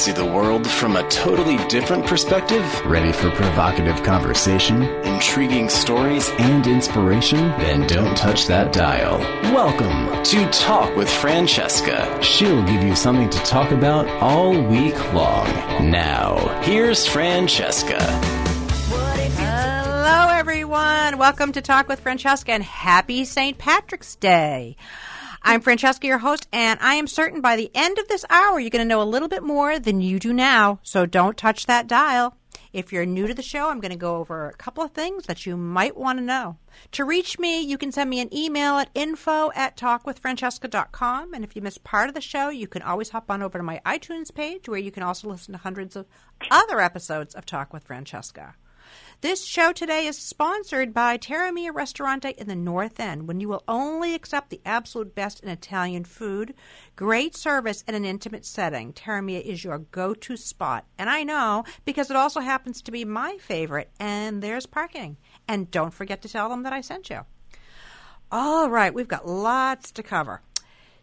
see the world from a totally different perspective? Ready for provocative conversation Intriguing stories? and inspiration? Then don't touch that dial. Welcome. To Talk with Francesca. She'll give you something to talk about all week long. Now, here's Francesca. Hello, everyone. Welcome to Talk with Francesca and happy St. Patrick's Day. I'm Francesca, your host, and I am certain by the end of this hour you're going to know a little bit more than you do now. So don't touch that dial. If you're new to the show, I'm going to go over a couple of things that you might want to know. To reach me, you can send me an email at info at talkwithfrancesca.com. And if you miss part of the show, you can always hop on over to my iTunes page where you can also listen to hundreds of other episodes of Talk with Francesca. This show today is sponsored by Terra Mia Ristorante in the North End, when you will only accept the absolute best in Italian food, great service, and an intimate setting. Terra Mia is your go to spot. And I know because it also happens to be my favorite, and there's parking. And don't forget to tell them that I sent you. All right, we've got lots to cover.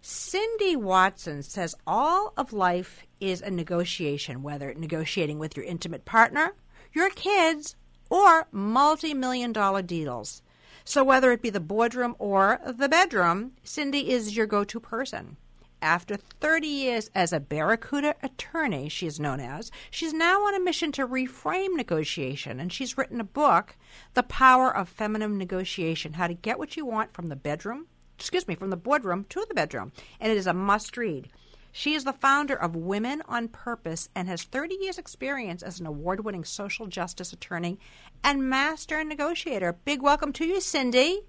Cindy Watson says all of life is a negotiation, whether negotiating with your intimate partner, your kids, or multi million dollar deals. So, whether it be the boardroom or the bedroom, Cindy is your go to person. After 30 years as a Barracuda attorney, she is known as, she's now on a mission to reframe negotiation, and she's written a book, The Power of Feminine Negotiation How to Get What You Want from the Bedroom, excuse me, from the boardroom to the bedroom. And it is a must read. She is the founder of Women on Purpose and has 30 years' experience as an award winning social justice attorney and master negotiator. Big welcome to you, Cindy.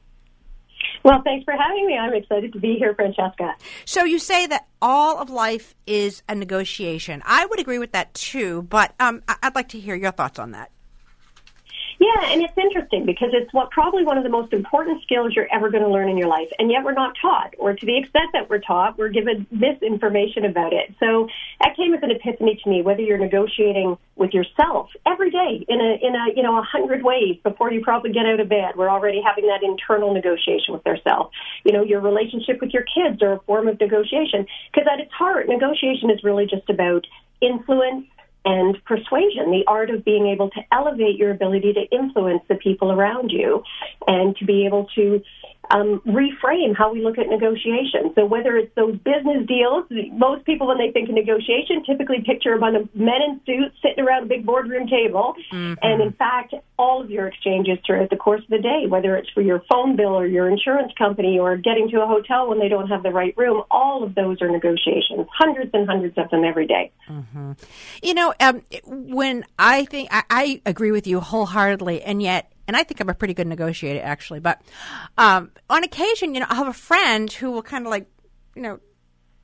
Well, thanks for having me. I'm excited to be here, Francesca. So, you say that all of life is a negotiation. I would agree with that too, but um, I'd like to hear your thoughts on that. Yeah, and it's interesting because it's what probably one of the most important skills you're ever going to learn in your life, and yet we're not taught, or to the extent that we're taught, we're given misinformation about it. So that came as an epiphany to me. Whether you're negotiating with yourself every day in a in a you know a hundred ways before you probably get out of bed, we're already having that internal negotiation with ourselves. You know, your relationship with your kids are a form of negotiation because at its heart, negotiation is really just about influence and persuasion, the art of being able to elevate your ability to influence the people around you and to be able to um, reframe how we look at negotiation. So whether it's those business deals, most people when they think of negotiation typically picture a bunch of men in suits sitting around a big boardroom table. And in fact, all of your exchanges throughout the course of the day, whether it's for your phone bill or your insurance company or getting to a hotel when they don't have the right room, all of those are negotiations. Hundreds and hundreds of them every day. You know, um, when I think I, I agree with you wholeheartedly, and yet, and I think I'm a pretty good negotiator actually. But um, on occasion, you know, I have a friend who will kind of like, you know,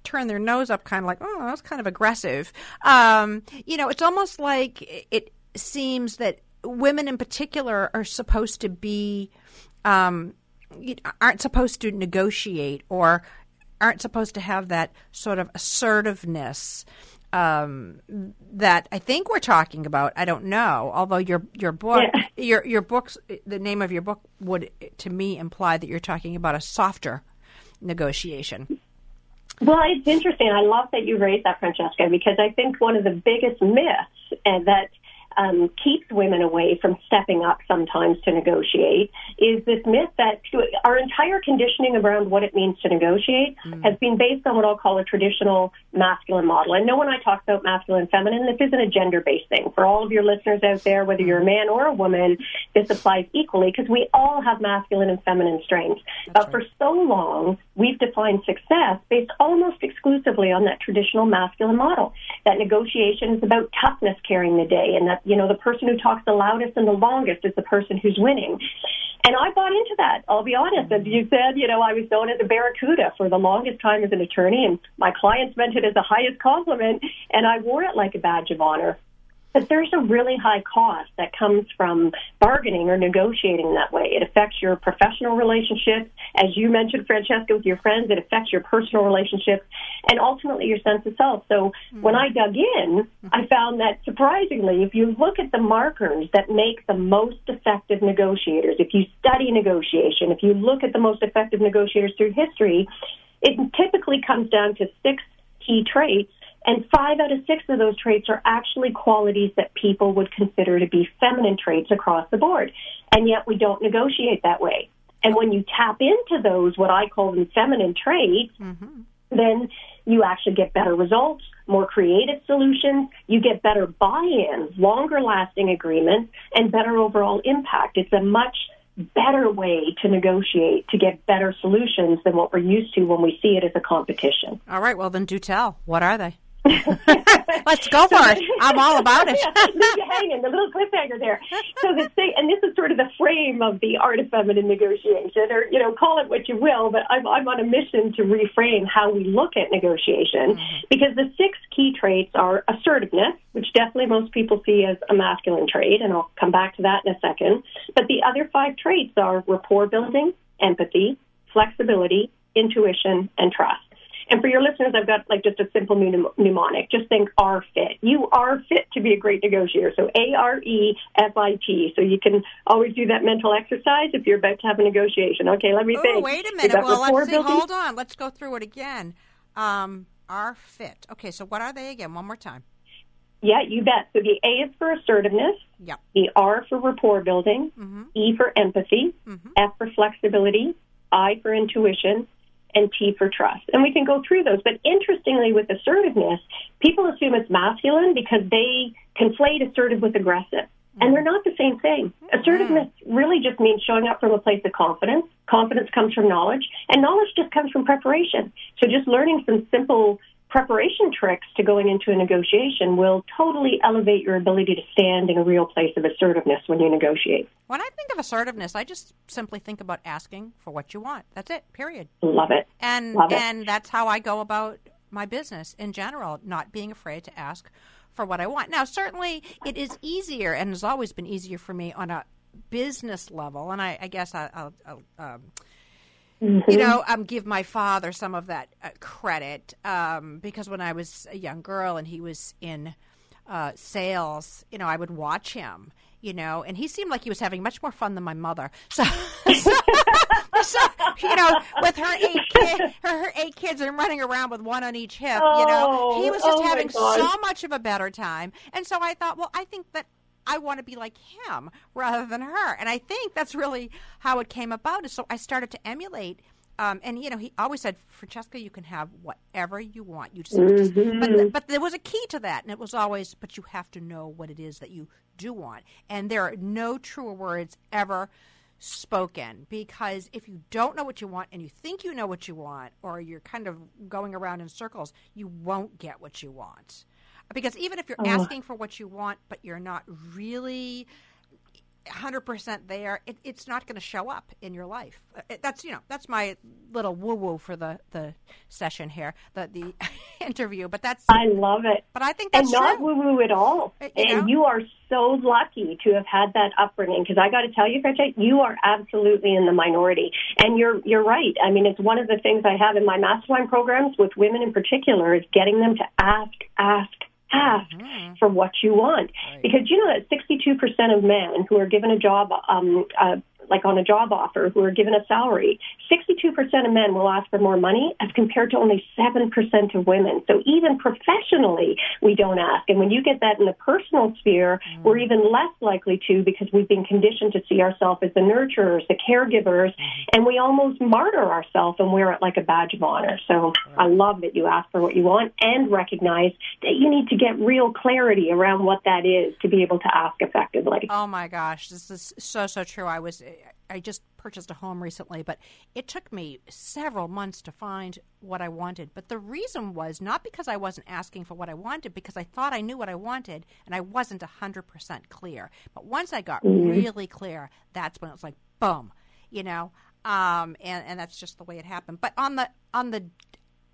turn their nose up, kind of like, oh, that's kind of aggressive. Um, you know, it's almost like it- it seems that women in particular are supposed to be. Um, aren't supposed to negotiate or aren't supposed to have that sort of assertiveness um, that I think we're talking about. I don't know. Although your your book, Yeah. your your books, the name of your book would to me imply that you're talking about a softer negotiation. Well, it's interesting. I love that you raised that, Francesca, because I think one of the biggest myths and that um, keeps women away from stepping up sometimes to negotiate is this myth that our entire conditioning around what it means to negotiate has been based on what I'll call a traditional masculine model. And know when I talk about masculine and feminine, this isn't a gender based thing. For all of your listeners out there, whether you're a man or a woman, this applies equally because we all have masculine and feminine strengths. but for so long, we've defined success based almost exclusively on that traditional masculine model. That negotiation is about toughness carrying the day, and that you know the person who talks the loudest and the longest is the person who's winning. And I bought into that. I'll be honest. As you said, you know, I was known as a barracuda for the longest time as an attorney, and my clients meant it as the highest compliment, and I wore it like a badge of honor. But there's a really high cost that comes from bargaining or negotiating that way. It affects your professional relationships. As you mentioned, Francesca, with your friends, it affects your personal relationships and ultimately your sense of self. So hmm. when I dug in, I found that surprisingly, if you look at the markers that make the most effective negotiators, if you study negotiation, if you look at the most effective negotiators through history, it typically comes down to six key traits, and five out of six of those traits are actually qualities that people would consider to be feminine traits across the board. And yet we don't negotiate that way. And when you tap into those, what I call them feminine traits, mm-hmm. then you actually get better results, more creative solutions, you get better buy-in, longer lasting agreements, and better overall impact. It's a much better way to negotiate to get better solutions than what we're used to when we see it as a competition. All right, well then do tell. What are they? Let's go for it. I'm all about it. yeah, leave you hanging, the little cliffhanger there. So the thing, and this is sort of the frame of the art of feminine negotiation, or you know, call it what you will. But I'm, I'm on a mission to reframe how we look at negotiation mm-hmm. because the six key traits are assertiveness, which definitely most people see as a masculine trait, and I'll come back to that in a second. But the other five traits are rapport building, empathy, flexibility, intuition, and trust. And for your listeners, I've got like just a simple mnemonic. Just think R fit. You are fit to be a great negotiator. So A R E F I T. So you can always do that mental exercise if you're about to have a negotiation. Okay, let me Oh, think. wait a minute. Well, let's see. Hold on. Let's go through it again. Um, are fit. Okay, so what are they again? One more time. Yeah, you bet. So the A is for assertiveness. Yep. The R for rapport building. E for empathy. F for flexibility. I for intuition. And T for trust. And we can go through those. But interestingly, with assertiveness, people assume it's masculine because they conflate assertive with aggressive. And they're not the same thing. Assertiveness really just means showing up from a place of confidence. Confidence comes from knowledge, and knowledge just comes from preparation. So just learning some simple preparation tricks to going into a negotiation will totally elevate your ability to stand in a real place of assertiveness when you negotiate. When I think of assertiveness, I just simply think about asking for what you want. That's it. Period. Love it. And Love it. and that's how I go about my business in general, not being afraid to ask for what I want. Now, certainly it is easier and has always been easier for me on a business level, and I, I guess I, I'll, I'll um, um, you know, um, give my father some of that uh, credit um, because when I was a young girl and he was in uh, sales, you know, I would watch him, you know, and he seemed like he was having much more fun than my mother. So, so, so you know, with her eight kid, her, her eight kids and running around with one on each hip, you know, he was just Oh, oh having so much of a better time. And so I thought, well, I think that I want to be like him rather than her. And I think that's really how it came about. Is so I started to emulate. Um, and you know, he always said, "Francesca, you can have whatever you want. You just, just but but there was a key to that, and it was always, but you have to know what it is that you do want. And there are no truer words ever spoken because if you don't know what you want and you think you know what you want, or you're kind of going around in circles, you won't get what you want. Because even if you're asking for what you want, but you're not really 100% there, it, it's not going to show up in your life. Uh, it- that's, you know, that's my little woo woo for the, the session here, the, the interview. But that's, I love it. but I think and that's not woo woo at all. Uh, you know? And you are so lucky to have had that upbringing because I got to tell you, Francesca, you are absolutely in the minority. And you're you're right. I mean, it's one of the things I have in my mastermind programs with women in particular is getting them to ask, ask, ask Mm-hmm. for what you want. Because you know that 62% of men who are given a job, um, uh, like on a job offer, who are given a salary, 62% of men will ask for more money as compared to only 7% of women. So even professionally, we don't ask. And when you get that in the personal sphere, mm. we're even less likely to because we've been conditioned to see ourselves as the nurturers, the caregivers, mm-hmm. and we almost martyr ourselves and wear it like a badge of honor. So I love that you ask for what you want and recognize that you need to get real clarity around what that is to be able to ask effectively. Oh my gosh, this is so so true. I was I just purchased a home recently, but it took me several months to find what I wanted. But the reason was not because I wasn't asking for what I wanted, because I thought I knew what I wanted and I wasn't 100% clear. But once I got really clear, that's when it was like boom, you know. Um and and that's just the way it happened. But on the on the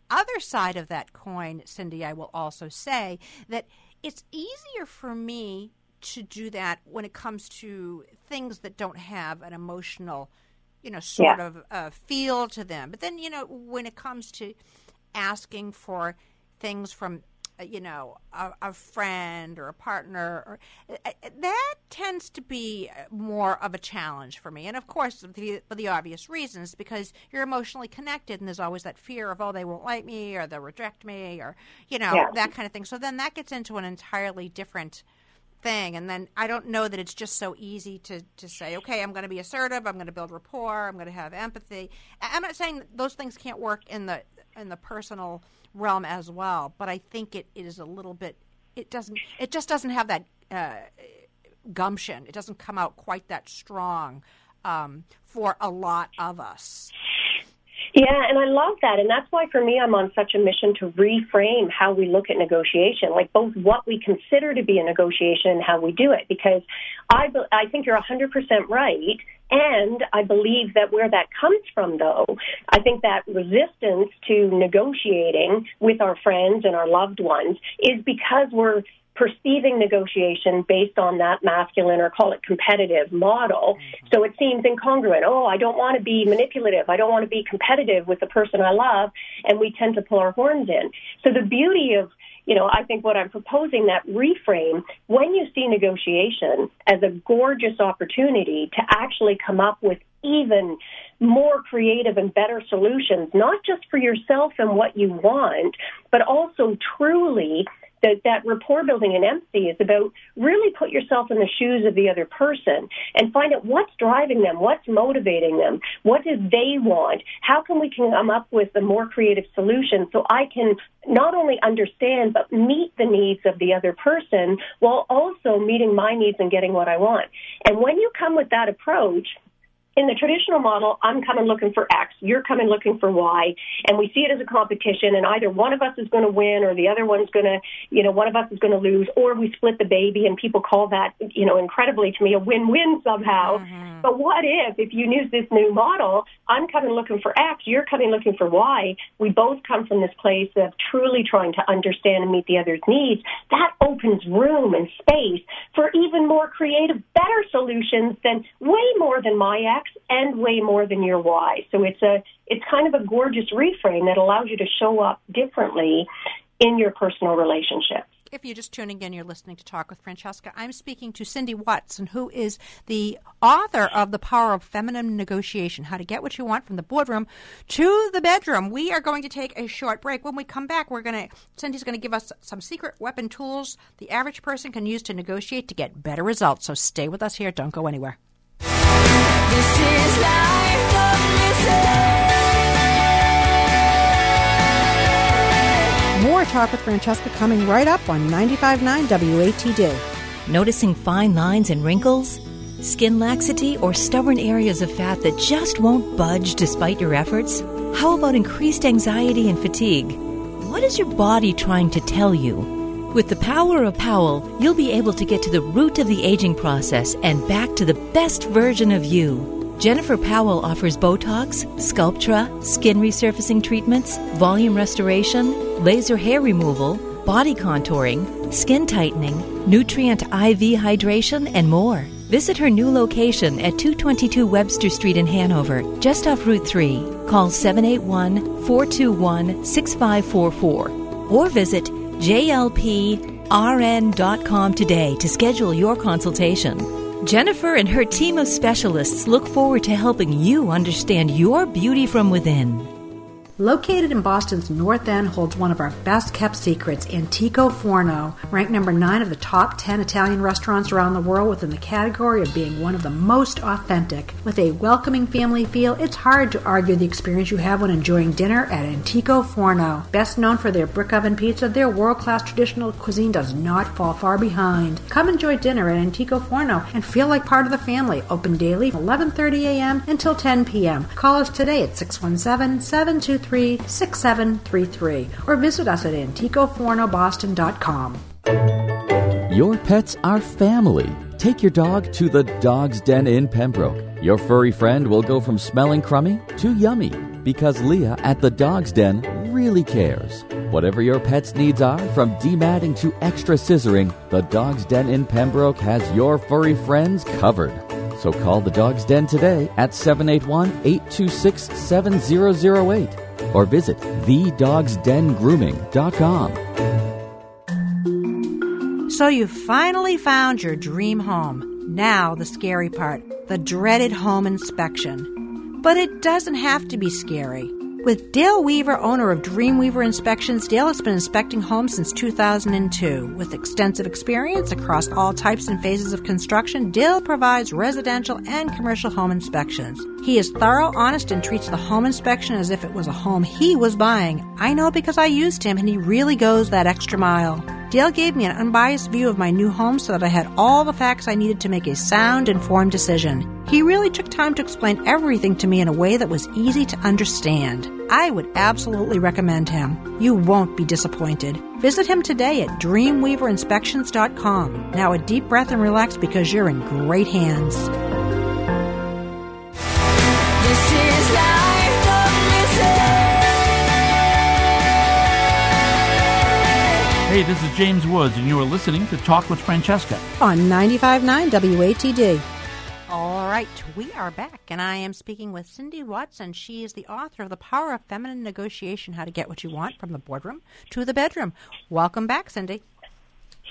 other side of that coin, Cindy, I will also say that it's easier for me to do that when it comes to things that don't have an emotional, you know, sort Yeah. of uh, feel to them. But then, you know, when it comes to asking for things from uh, you know, a, a friend or a partner, or, uh, uh, that tends to be more of a challenge for me. And of course, the, for the obvious reasons, because you're emotionally connected, and there's always that fear of, oh, they won't like me, or they'll reject me, or you know, Yeah. that kind of thing. So then that gets into an entirely different thing. And then i don't know that it's just so easy to, to say okay i'm going to be assertive i'm going to build rapport i'm going to have empathy. I'm not saying those things can't work in the in the personal realm as well but i think it, it is a little bit it doesn't it just doesn't have that uh, gumption. It doesn't come out quite that strong um, for a lot of us Yeah, and I love that. And that's why for me, I'm on such a mission to reframe how we look at negotiation, like both what we consider to be a negotiation and how we do it. Because I, I think you're 100% right. And I believe that where that comes from, though, I think that resistance to negotiating with our friends and our loved ones is because we're perceiving negotiation based on that masculine or call it competitive model. Mm-hmm. So it seems incongruent. Oh, I don't want to be manipulative. I don't want to be competitive with the person I love. And we tend to pull our horns in. So the beauty of you know, I think what I'm proposing that reframe when you see negotiation as a gorgeous opportunity to actually come up with even more creative and better solutions, not just for yourself and what you want, but also truly that that rapport building and empathy is about really put yourself in the shoes of the other person and find out what's driving them, what's motivating them, what do they want, how can we come up with a more creative solution so I can not only understand but meet the needs of the other person while also meeting my needs and getting what I want. And when you come with that approach, in the traditional model, I'm coming looking for X, you're coming looking for Y, and we see it as a competition, and either one of us is going to win or the other one's going to, you know, one of us is going to lose, or we split the baby, and people call that, you know, incredibly to me a win-win somehow. Mm-hmm. But what if, if you use this new model, I'm coming looking for X, you're coming looking for Y, we both come from this place of truly trying to understand and meet the other's needs, that opens room and space for even more creative, better solutions than way more than my X and way more than your Y. So it's a it's kind of a gorgeous reframe that allows you to show up differently in your personal relationships. If you're just tuning in, you're listening to Talk with Francesca. I'm speaking to Cindy Watson, who is the author of The Power of Feminine Negotiation How to Get What You Want from the Boardroom to the Bedroom. We are going to take a short break. When we come back, we're going to, Cindy's going to give us some secret weapon tools the average person can use to negotiate to get better results. So stay with us here. Don't go anywhere. This is life, don't listen. More Talk with Francesca coming right up on 95.9 WATD. Noticing fine lines and wrinkles? Skin laxity or stubborn areas of fat that just won't budge despite your efforts? How about increased anxiety and fatigue? What is your body trying to tell you? With the power of Powell, you'll be able to get to the root of the aging process and back to the best version of you. Jennifer Powell offers Botox, Sculptra, skin resurfacing treatments, volume restoration, laser hair removal, body contouring, skin tightening, nutrient IV hydration, and more. Visit her new location at 222 Webster Street in Hanover, just off Route 3. Call 781 421 6544 or visit jlprn.com today to schedule your consultation. Jennifer and her team of specialists look forward to helping you understand your beauty from within. Located in Boston's North End holds one of our best kept secrets, Antico Forno, ranked number 9 of the top 10 Italian restaurants around the world within the category of being one of the most authentic. With a welcoming family feel, it's hard to argue the experience you have when enjoying dinner at Antico Forno. Best known for their brick oven pizza, their world-class traditional cuisine does not fall far behind. Come enjoy dinner at Antico Forno and feel like part of the family. Open daily from 11:30 a.m. until 10 p.m. Call us today at 617-723 6733 or visit us at anticofornoboston.com. Your pets are family. Take your dog to the Dog's Den in Pembroke. Your furry friend will go from smelling crummy to yummy because Leah at the Dog's Den really cares. Whatever your pet's needs are, from dematting to extra scissoring, the Dog's Den in Pembroke has your furry friends covered. So call the Dog's Den today at 781 826 7008 or visit thedogsdengrooming.com. So you've finally found your dream home. Now the scary part, the dreaded home inspection. But it doesn't have to be scary. With Dale Weaver, owner of Dreamweaver Inspections, Dale has been inspecting homes since 2002. With extensive experience across all types and phases of construction, Dale provides residential and commercial home inspections. He is thorough, honest, and treats the home inspection as if it was a home he was buying. I know because I used him, and he really goes that extra mile. Dale gave me an unbiased view of my new home so that I had all the facts I needed to make a sound, informed decision. He really took time to explain everything to me in a way that was easy to understand. I would absolutely recommend him. You won't be disappointed. Visit him today at dreamweaverinspections.com. Now a deep breath and relax because you're in great hands. This is life, don't miss it. Hey, this is James Woods, and you are listening to Talk with Francesca. On 95.9 WATD. Right, we are back, and I am speaking with Cindy Watson. She is the author of The Power of Feminine Negotiation How to Get What You Want from the Boardroom to the Bedroom. Welcome back, Cindy.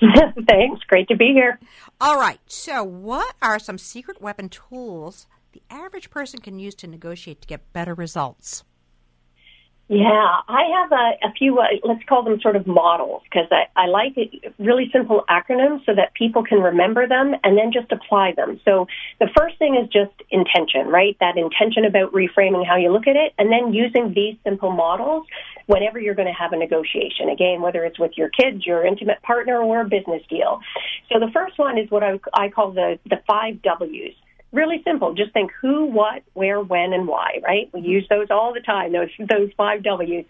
Thanks. Great to be here. All right, so what are some secret weapon tools the average person can use to negotiate to get better results? Yeah, I have a, a few, uh, let's call them sort of models, because I, I like it, really simple acronyms so that people can remember them and then just apply them. So the first thing is just intention, right? That intention about reframing how you look at it, and then using these simple models whenever you're going to have a negotiation. Again, whether it's with your kids, your intimate partner, or a business deal. So the first one is what I, I call the, the five W's really simple. Just think who, what, where, when, and why. Right? We use those all the time. Those those five W's,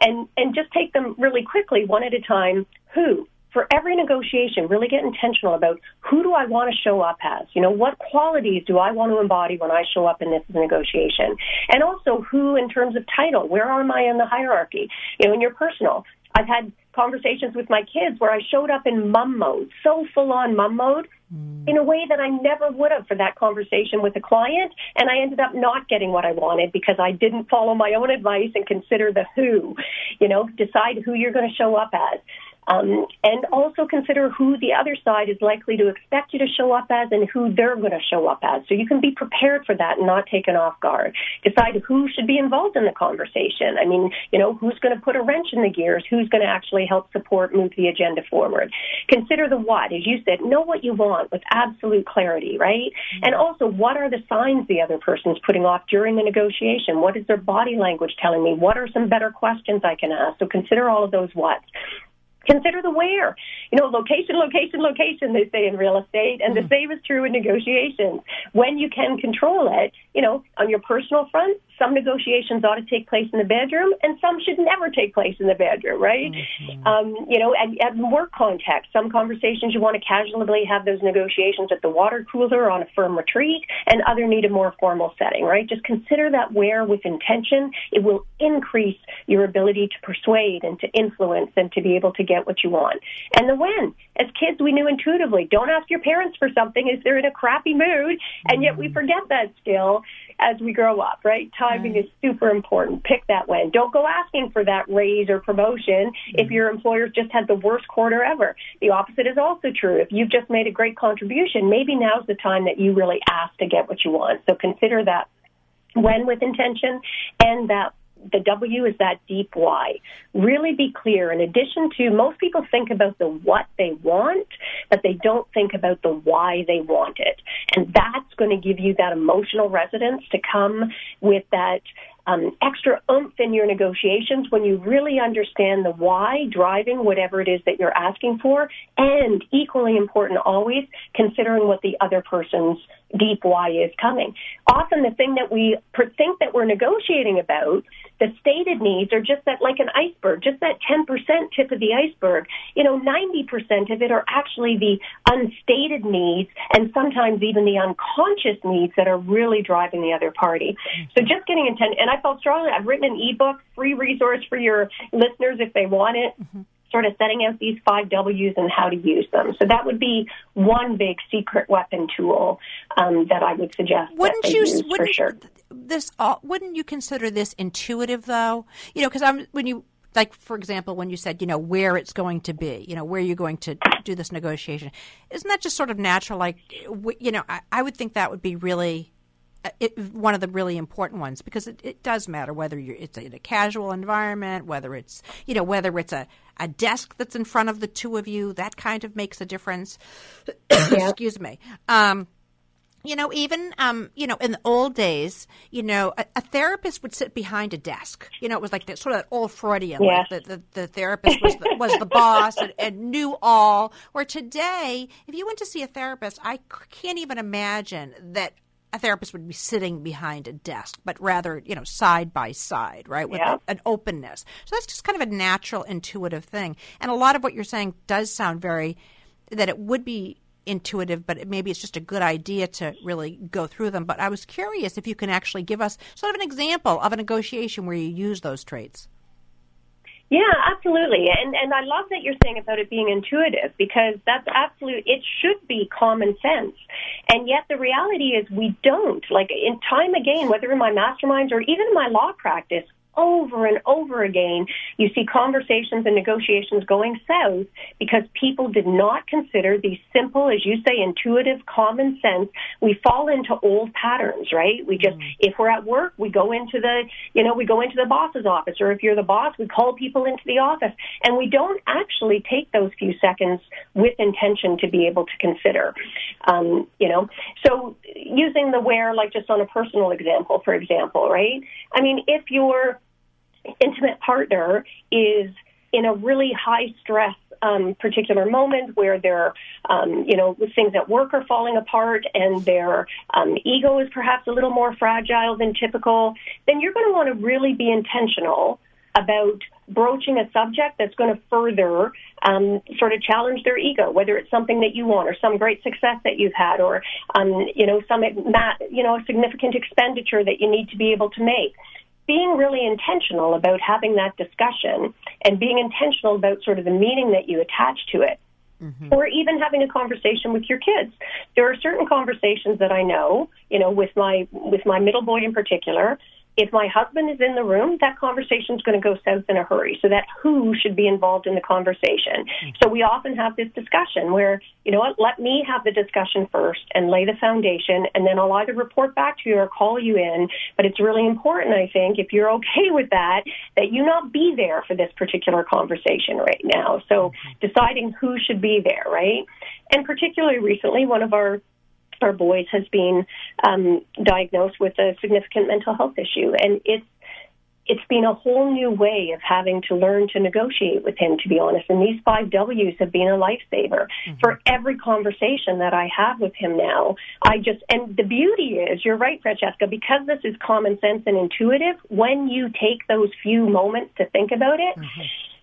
and and just take them really quickly, one at a time. Who? For every negotiation, really get intentional about who do I want to show up as? You know, what qualities do I want to embody when I show up in this negotiation? And also, who in terms of title? Where am I in the hierarchy? You know, in your personal. I've had conversations with my kids where I showed up in mum mode, so full on mum mode, in a way that I never would have for that conversation with a client. And I ended up not getting what I wanted because I didn't follow my own advice and consider the who, you know, decide who you're going to show up as. Um, and also consider who the other side is likely to expect you to show up as and who they're going to show up as. So you can be prepared for that and not taken off guard. Decide who should be involved in the conversation. I mean, you know, who's going to put a wrench in the gears? Who's going to actually help support, move the agenda forward? Consider the what. As you said, know what you want with absolute clarity, right? And also, what are the signs the other person's putting off during the negotiation? What is their body language telling me? What are some better questions I can ask? So consider all of those whats. Consider the where. You know, location, location, location, they say in real estate, and the hmm. same is true in negotiations. When you can control it, you know, on your personal front, some negotiations ought to take place in the bedroom, and some should never take place in the bedroom, right? Um, you know, and, and work context. Some conversations you want to casually have those negotiations at the water cooler on a firm retreat, and other need a more formal setting, right? Just consider that where with intention. It will increase your ability to persuade and to influence and to be able to get what you want. And the when. As kids, we knew intuitively. Don't ask your parents for something if they're in a crappy mood, and yet we forget that skill as we grow up, right? Timing mm. is super important. Pick that when. Don't go asking for that raise or promotion if mm. your employer just had the worst quarter ever. The opposite is also true. If you've just made a great contribution, maybe now's the time that you really ask to get what you want. So consider that when with intention and that the W is that deep why. Really be clear. In addition to, most people think about the what they want, but they don't think about the why they want it. And that's going to give you that emotional resonance to come with that um, extra oomph in your negotiations when you really understand the why driving whatever it is that you're asking for, and equally important always, considering what the other person's deep why is coming. Often the thing that we think that we're negotiating about, the stated needs are just that like an iceberg, just that 10% tip of the iceberg. You know, 90% of it are actually the unstated needs and sometimes even the unconscious needs that are really driving the other party. So just getting intent, and I felt strongly, I've written an ebook, free resource for your listeners if they want it mm-hmm. Sort of setting out these five W's and how to use them. So that would be one big secret weapon tool um, that I would suggest. Wouldn't you? Wouldn't sure? this? all wouldn't you consider this intuitive though? You know, because I'm when you like for example when you said you know where it's going to be you know where you're going to do this negotiation isn't that just sort of natural like you know i, I would think that would be really uh, it, one of the really important ones because it, it does matter whether you're it's in a casual environment whether it's you know whether it's a, a desk that's in front of the two of you that kind of makes a difference excuse me um, you know, even um, you know, in the old days, you know, a, a, therapist would sit behind a desk. You know, it was like that sort of that old Freudian, yeah. like the, the, the therapist was the, was the boss and, and, knew all. Where today, if you went to see a therapist, I can't even imagine that a therapist would be sitting behind a desk, but rather, you know, side by side, right, with yeah. a, an openness. So that's just kind of a natural, intuitive thing. And a lot of what you're saying does sound very that it would be intuitive, but it, maybe it's just a good idea to really go through them. But I was curious if you can actually give us sort of an example of a negotiation where you use those traits. Yeah, absolutely. And and I love that you're saying about it being intuitive because that's absolute it should be common sense. And yet the reality is we don't. Like in time again, whether in my masterminds or even in my law practice, over and over again, you see conversations and negotiations going south because people did not consider these simple, as you say, intuitive, common sense. We fall into old patterns, right? We just, mm. if we're at work, we go into the, you know, we go into the boss's office, or if you're the boss, we call people into the office, and we don't actually take those few seconds with intention to be able to consider, um, you know. So using the where, like just on a personal example, for example, right? I mean, if you're intimate partner is in a really high stress um, particular moment where their, um, you know, things at work are falling apart and their um, ego is perhaps a little more fragile than typical, then you're going to want to really be intentional about broaching a subject that's going to further um, sort of challenge their ego, whether it's something that you want or some great success that you've had or, um, you know, some, you know, a significant expenditure that you need to be able to make being really intentional about having that discussion and being intentional about sort of the meaning that you attach to it. Mm-hmm. Or even having a conversation with your kids. There are certain conversations that I know, you know, with my with my middle boy in particular, if my husband is in the room, that conversation is going to go south in a hurry. So that who should be involved in the conversation. Mm-hmm. So we often have this discussion where, you know what, let me have the discussion first and lay the foundation, and then I'll either report back to you or call you in. But it's really important, I think, if you're okay with that, that you not be there for this particular conversation right now. So mm-hmm. deciding who should be there, right? And particularly recently, one of our our boys has been um, diagnosed with a significant mental health issue, and it's it's been a whole new way of having to learn to negotiate with him, to be honest. And these five W's have been a lifesaver mm-hmm. for every conversation that I have with him now. I just, and the beauty is, you're right, Francesca, because this is common sense and intuitive, when you take those few moments to think about it, mm-hmm.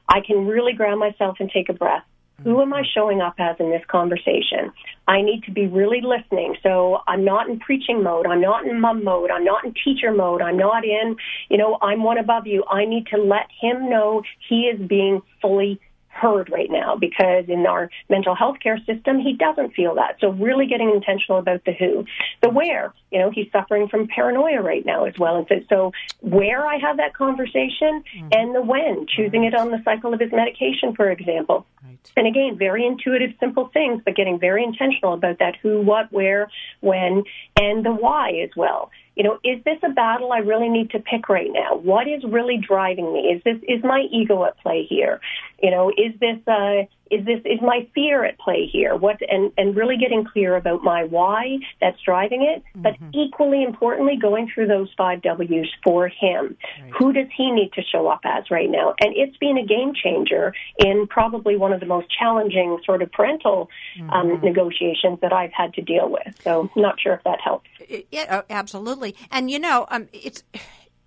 I can really ground myself and take a breath who am I showing up as in this conversation? I need to be really listening. So I'm not in preaching mode. I'm not in mom mode. I'm not in teacher mode. I'm not in, you know, I'm one above you. I need to let him know he is being fully heard right now because in our mental health care system, he doesn't feel that. So really getting intentional about the who. The where, you know, he's suffering from paranoia right now as well. And so, so where I have that conversation mm-hmm. and the when, choosing right. it on the cycle of his medication, for example. Right. And again, very intuitive, simple things, but getting very intentional about that who, what, where, when, and the why as well you know, is this a battle I really need to pick right now? What is really driving me? Is this is my ego at play here? You know, is this uh, is this is my fear at play here? What and and really getting clear about my why that's driving it, mm-hmm. but equally importantly, going through those five W's for him. Right. Who does he need to show up as right now? And it's been a game changer in probably one of the most challenging sort of parental um, mm-hmm. um, negotiations that I've had to deal with. So, not sure if that helps. Yeah, oh, absolutely. And you know, um, it's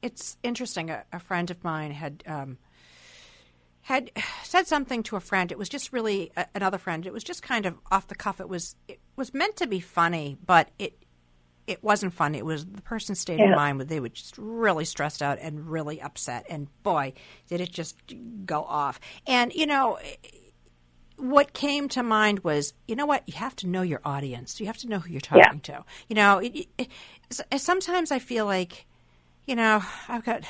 it's interesting. A, a, friend of mine had. Um, had said something to a friend. It was just really a, another friend. It was just kind of off the cuff. It was it was meant to be funny, but it it wasn't funny. It was the person's state yeah. of mind where they were just really stressed out and really upset. And boy, did it just go off. And you know, what came to mind was, you know what? You have to know your audience. You have to know who you're talking yeah. to. You know, it, it, it, sometimes I feel like, you know, I've got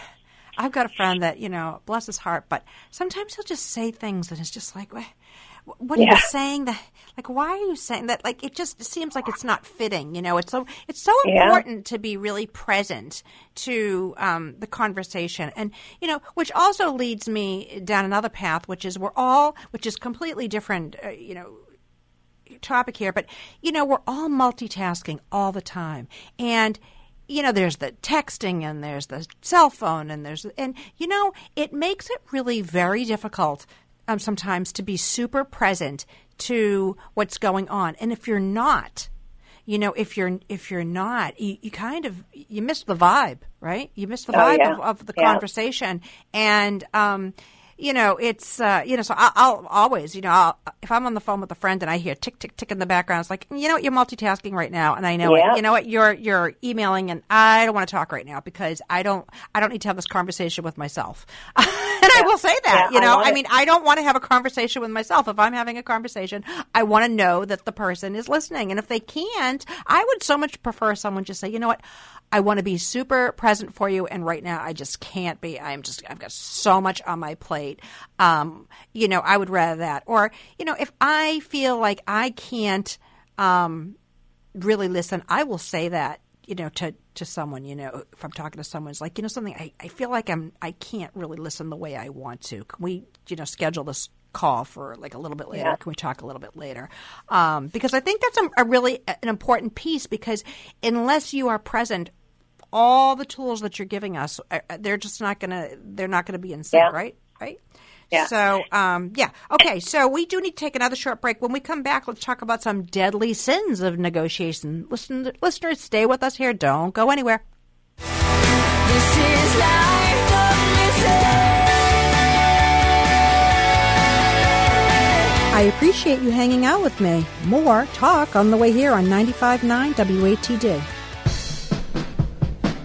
I've got a friend that you know, bless his heart, but sometimes he'll just say things and it's just like, "Wha- what are Yeah. you saying? That like, why are you saying that? Like, it just seems like it's not fitting. You know, it's so it's so Yeah. important to be really present to um, the conversation, and you know, which also leads me down another path, which is we're all, which is completely different. Uh, you know, topic here, but you know, we're all multitasking all the time. And you know, there's the texting and there's the cell phone and there's and you know, it makes it really very difficult um, sometimes to be super present to what's going on. And if you're not, you know, if you're if you're not, you, you kind of you miss the vibe, right? You miss the Oh, vibe yeah. of, of the Yeah. conversation, and um, you know, it's uh, you know, so I'll, I'll always, you know, I'll, if I'm on the phone with a friend and I hear tick tick tick in the background, it's like, you know what, you're multitasking right now, and I know Yeah. it. You know what, you're you're emailing, and I don't want to talk right now because I don't I don't need to have this conversation with myself. and I will say that, Yeah, you know, I it. mean, I don't want to have a conversation with myself. If I'm having a conversation, I want to know that the person is listening, and if they can't, I would so much prefer someone just say, you know what. I want to be super present for you, and right now I just can't be. I'm just, I've got so much on my plate. Um, you know, I would rather that. Or, you know, if I feel like I can't um, really listen, I will say that, you know, to, to someone, you know, if I'm talking to someone, it's like, you know, something, I, I feel like I'm, I can't really listen the way I want to. Can we, you know, schedule this call for like a little bit later? Yeah. Can we talk a little bit later? Um, because I think that's a, a really an important piece because unless you are present, all the tools that you're giving us, uh, they're just not gonna, they're not gonna be in sync, Yeah. right? Right. Yeah. So, um, yeah. Okay. So we do need to take another short break. When we come back, let's talk about some deadly sins of negotiation. Listen, listeners, stay with us here. Don't go anywhere. This is life, don't listen. I appreciate you hanging out with me. More talk on the way here on 95.9 WATD.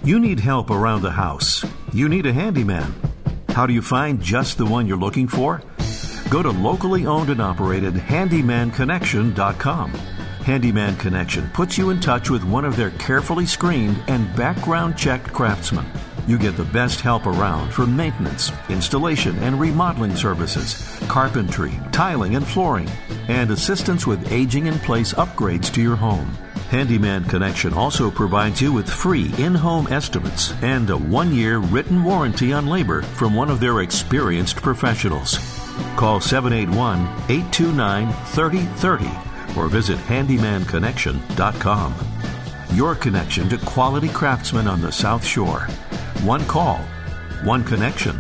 You need help around the house. You need a handyman. How do you find just the one you're looking for? Go to locally owned and operated handymanconnection.com. Handyman Connection puts you in touch with one of their carefully screened and background checked craftsmen. You get the best help around for maintenance, installation and remodeling services, carpentry, tiling and flooring, and assistance with aging in place upgrades to your home. Handyman Connection also provides you with free in home estimates and a one year written warranty on labor from one of their experienced professionals. Call 781 829 3030 or visit handymanconnection.com. Your connection to quality craftsmen on the South Shore. One call, one connection.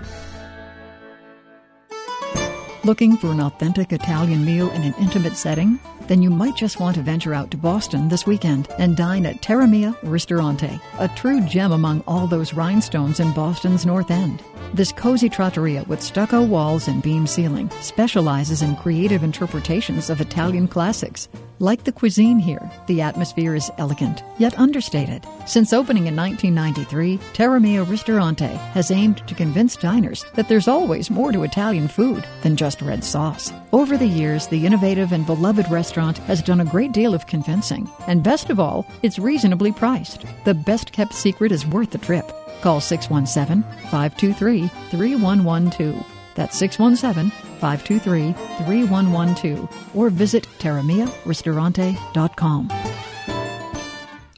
Looking for an authentic Italian meal in an intimate setting? Then you might just want to venture out to Boston this weekend and dine at Terramia Ristorante, a true gem among all those rhinestones in Boston's North End. This cozy trattoria with stucco walls and beam ceiling specializes in creative interpretations of Italian classics. Like the cuisine here, the atmosphere is elegant, yet understated. Since opening in 1993, Terra Mia Ristorante has aimed to convince diners that there's always more to Italian food than just red sauce. Over the years, the innovative and beloved restaurant has done a great deal of convincing. And best of all, it's reasonably priced. The best kept secret is worth the trip. Call 617 523 3112. That's 617 523 3112. Or visit terramiaristorante.com.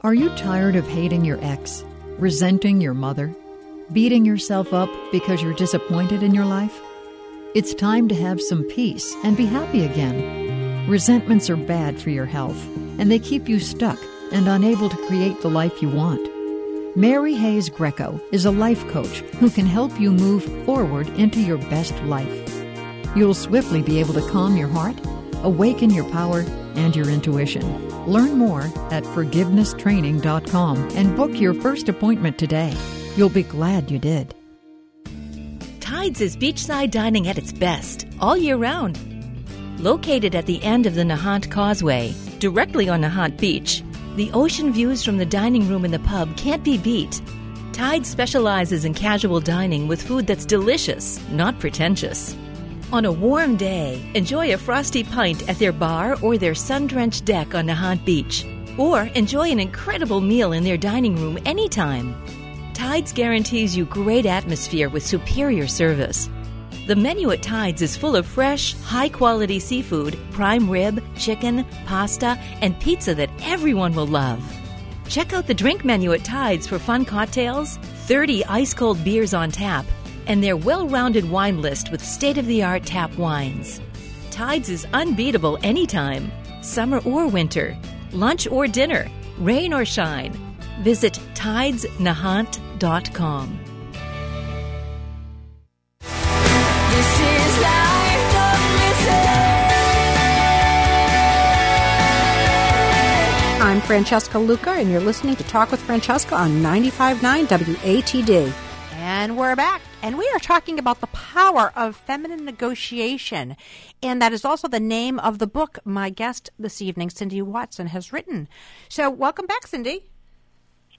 Are you tired of hating your ex? Resenting your mother? Beating yourself up because you're disappointed in your life? It's time to have some peace and be happy again. Resentments are bad for your health, and they keep you stuck and unable to create the life you want. Mary Hayes Grieco is a life coach who can help you move forward into your best life. You'll swiftly be able to calm your heart, awaken your power, and your intuition. Learn more at forgivenesstraining.com and book your first appointment today. You'll be glad you did. Tides is beachside dining at its best all year round. Located at the end of the Nahant Causeway, directly on Nahant Beach, the ocean views from the dining room and the pub can't be beat. Tide specializes in casual dining with food that's delicious, not pretentious. On a warm day, enjoy a frosty pint at their bar or their sun drenched deck on Nahant Beach. Or enjoy an incredible meal in their dining room anytime. Tides guarantees you great atmosphere with superior service. The menu at Tides is full of fresh, high quality seafood, prime rib, chicken, pasta, and pizza that everyone will love. Check out the drink menu at Tides for fun cocktails, 30 ice cold beers on tap, and their well rounded wine list with state of the art tap wines. Tides is unbeatable anytime, summer or winter, lunch or dinner, rain or shine. Visit tidesnahant.com. This is life, I'm Francesca Luca, and you're listening to Talk with Francesca on 95.9 WATD. And we're back, and we are talking about the power of feminine negotiation. And that is also the name of the book my guest this evening, Cindy Watson, has written. So, welcome back, Cindy.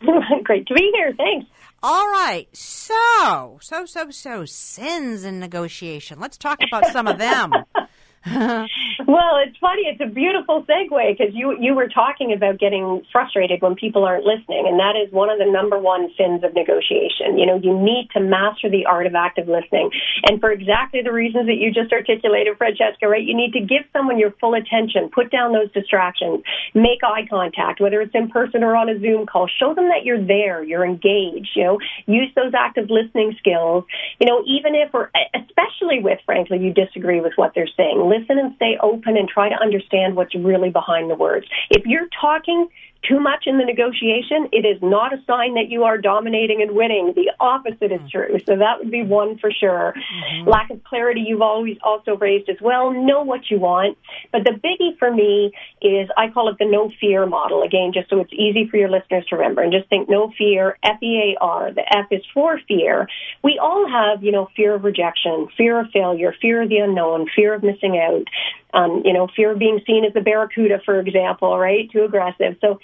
Great to be here. Thanks. All right. So, so, so, so, sins in negotiation. Let's talk about some of them. well, it's funny. It's a beautiful segue because you you were talking about getting frustrated when people aren't listening, and that is one of the number one sins of negotiation. You know, you need to master the art of active listening, and for exactly the reasons that you just articulated, Francesca. Right? You need to give someone your full attention, put down those distractions, make eye contact, whether it's in person or on a Zoom call. Show them that you're there, you're engaged. You know, use those active listening skills. You know, even if, or especially with, frankly, you disagree with what they're saying listen and stay open and try to understand what's really behind the words. If you're talking too much in the negotiation, it is not a sign that you are dominating and winning. The opposite is true. So that would be one for sure. Mm-hmm. Lack of clarity, you've always also raised as well. Know what you want. But the biggie for me is I call it the no fear model. Again, just so it's easy for your listeners to remember. And just think no fear, F E A R. The F is for fear. We all have, you know, fear of rejection, fear of failure, fear of the unknown, fear of missing out. Um, you know, fear of being seen as a barracuda, for example, right? Too aggressive. So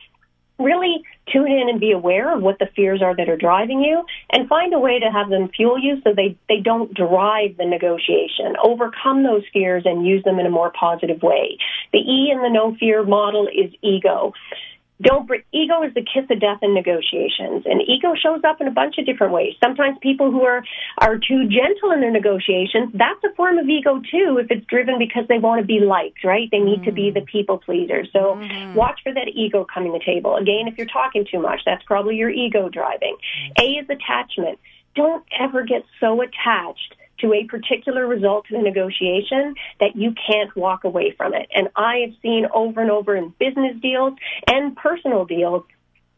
really tune in and be aware of what the fears are that are driving you and find a way to have them fuel you so they, they don't drive the negotiation. Overcome those fears and use them in a more positive way. The E in the no fear model is ego don't bring, ego is the kiss of death in negotiations and ego shows up in a bunch of different ways sometimes people who are are too gentle in their negotiations that's a form of ego too if it's driven because they want to be liked right they need mm. to be the mm. people pleaser so mm. watch for that ego coming to the table again if you're talking too much that's probably your ego driving a is attachment don't ever get so attached to a particular result in a negotiation that you can't walk away from it. And I have seen over and over in business deals and personal deals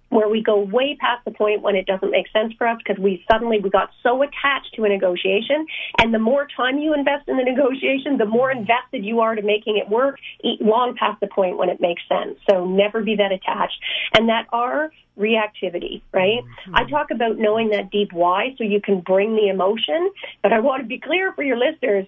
where we go way past the point when it doesn't make sense for us because we suddenly we got so attached to a negotiation. And the more time you invest in the negotiation the more invested you are to making it work long past the point when it makes sense. So never be that attached. And that R reactivity, right? Mm-hmm. I talk about knowing that deep why so you can bring the emotion, but I want to be clear for your listeners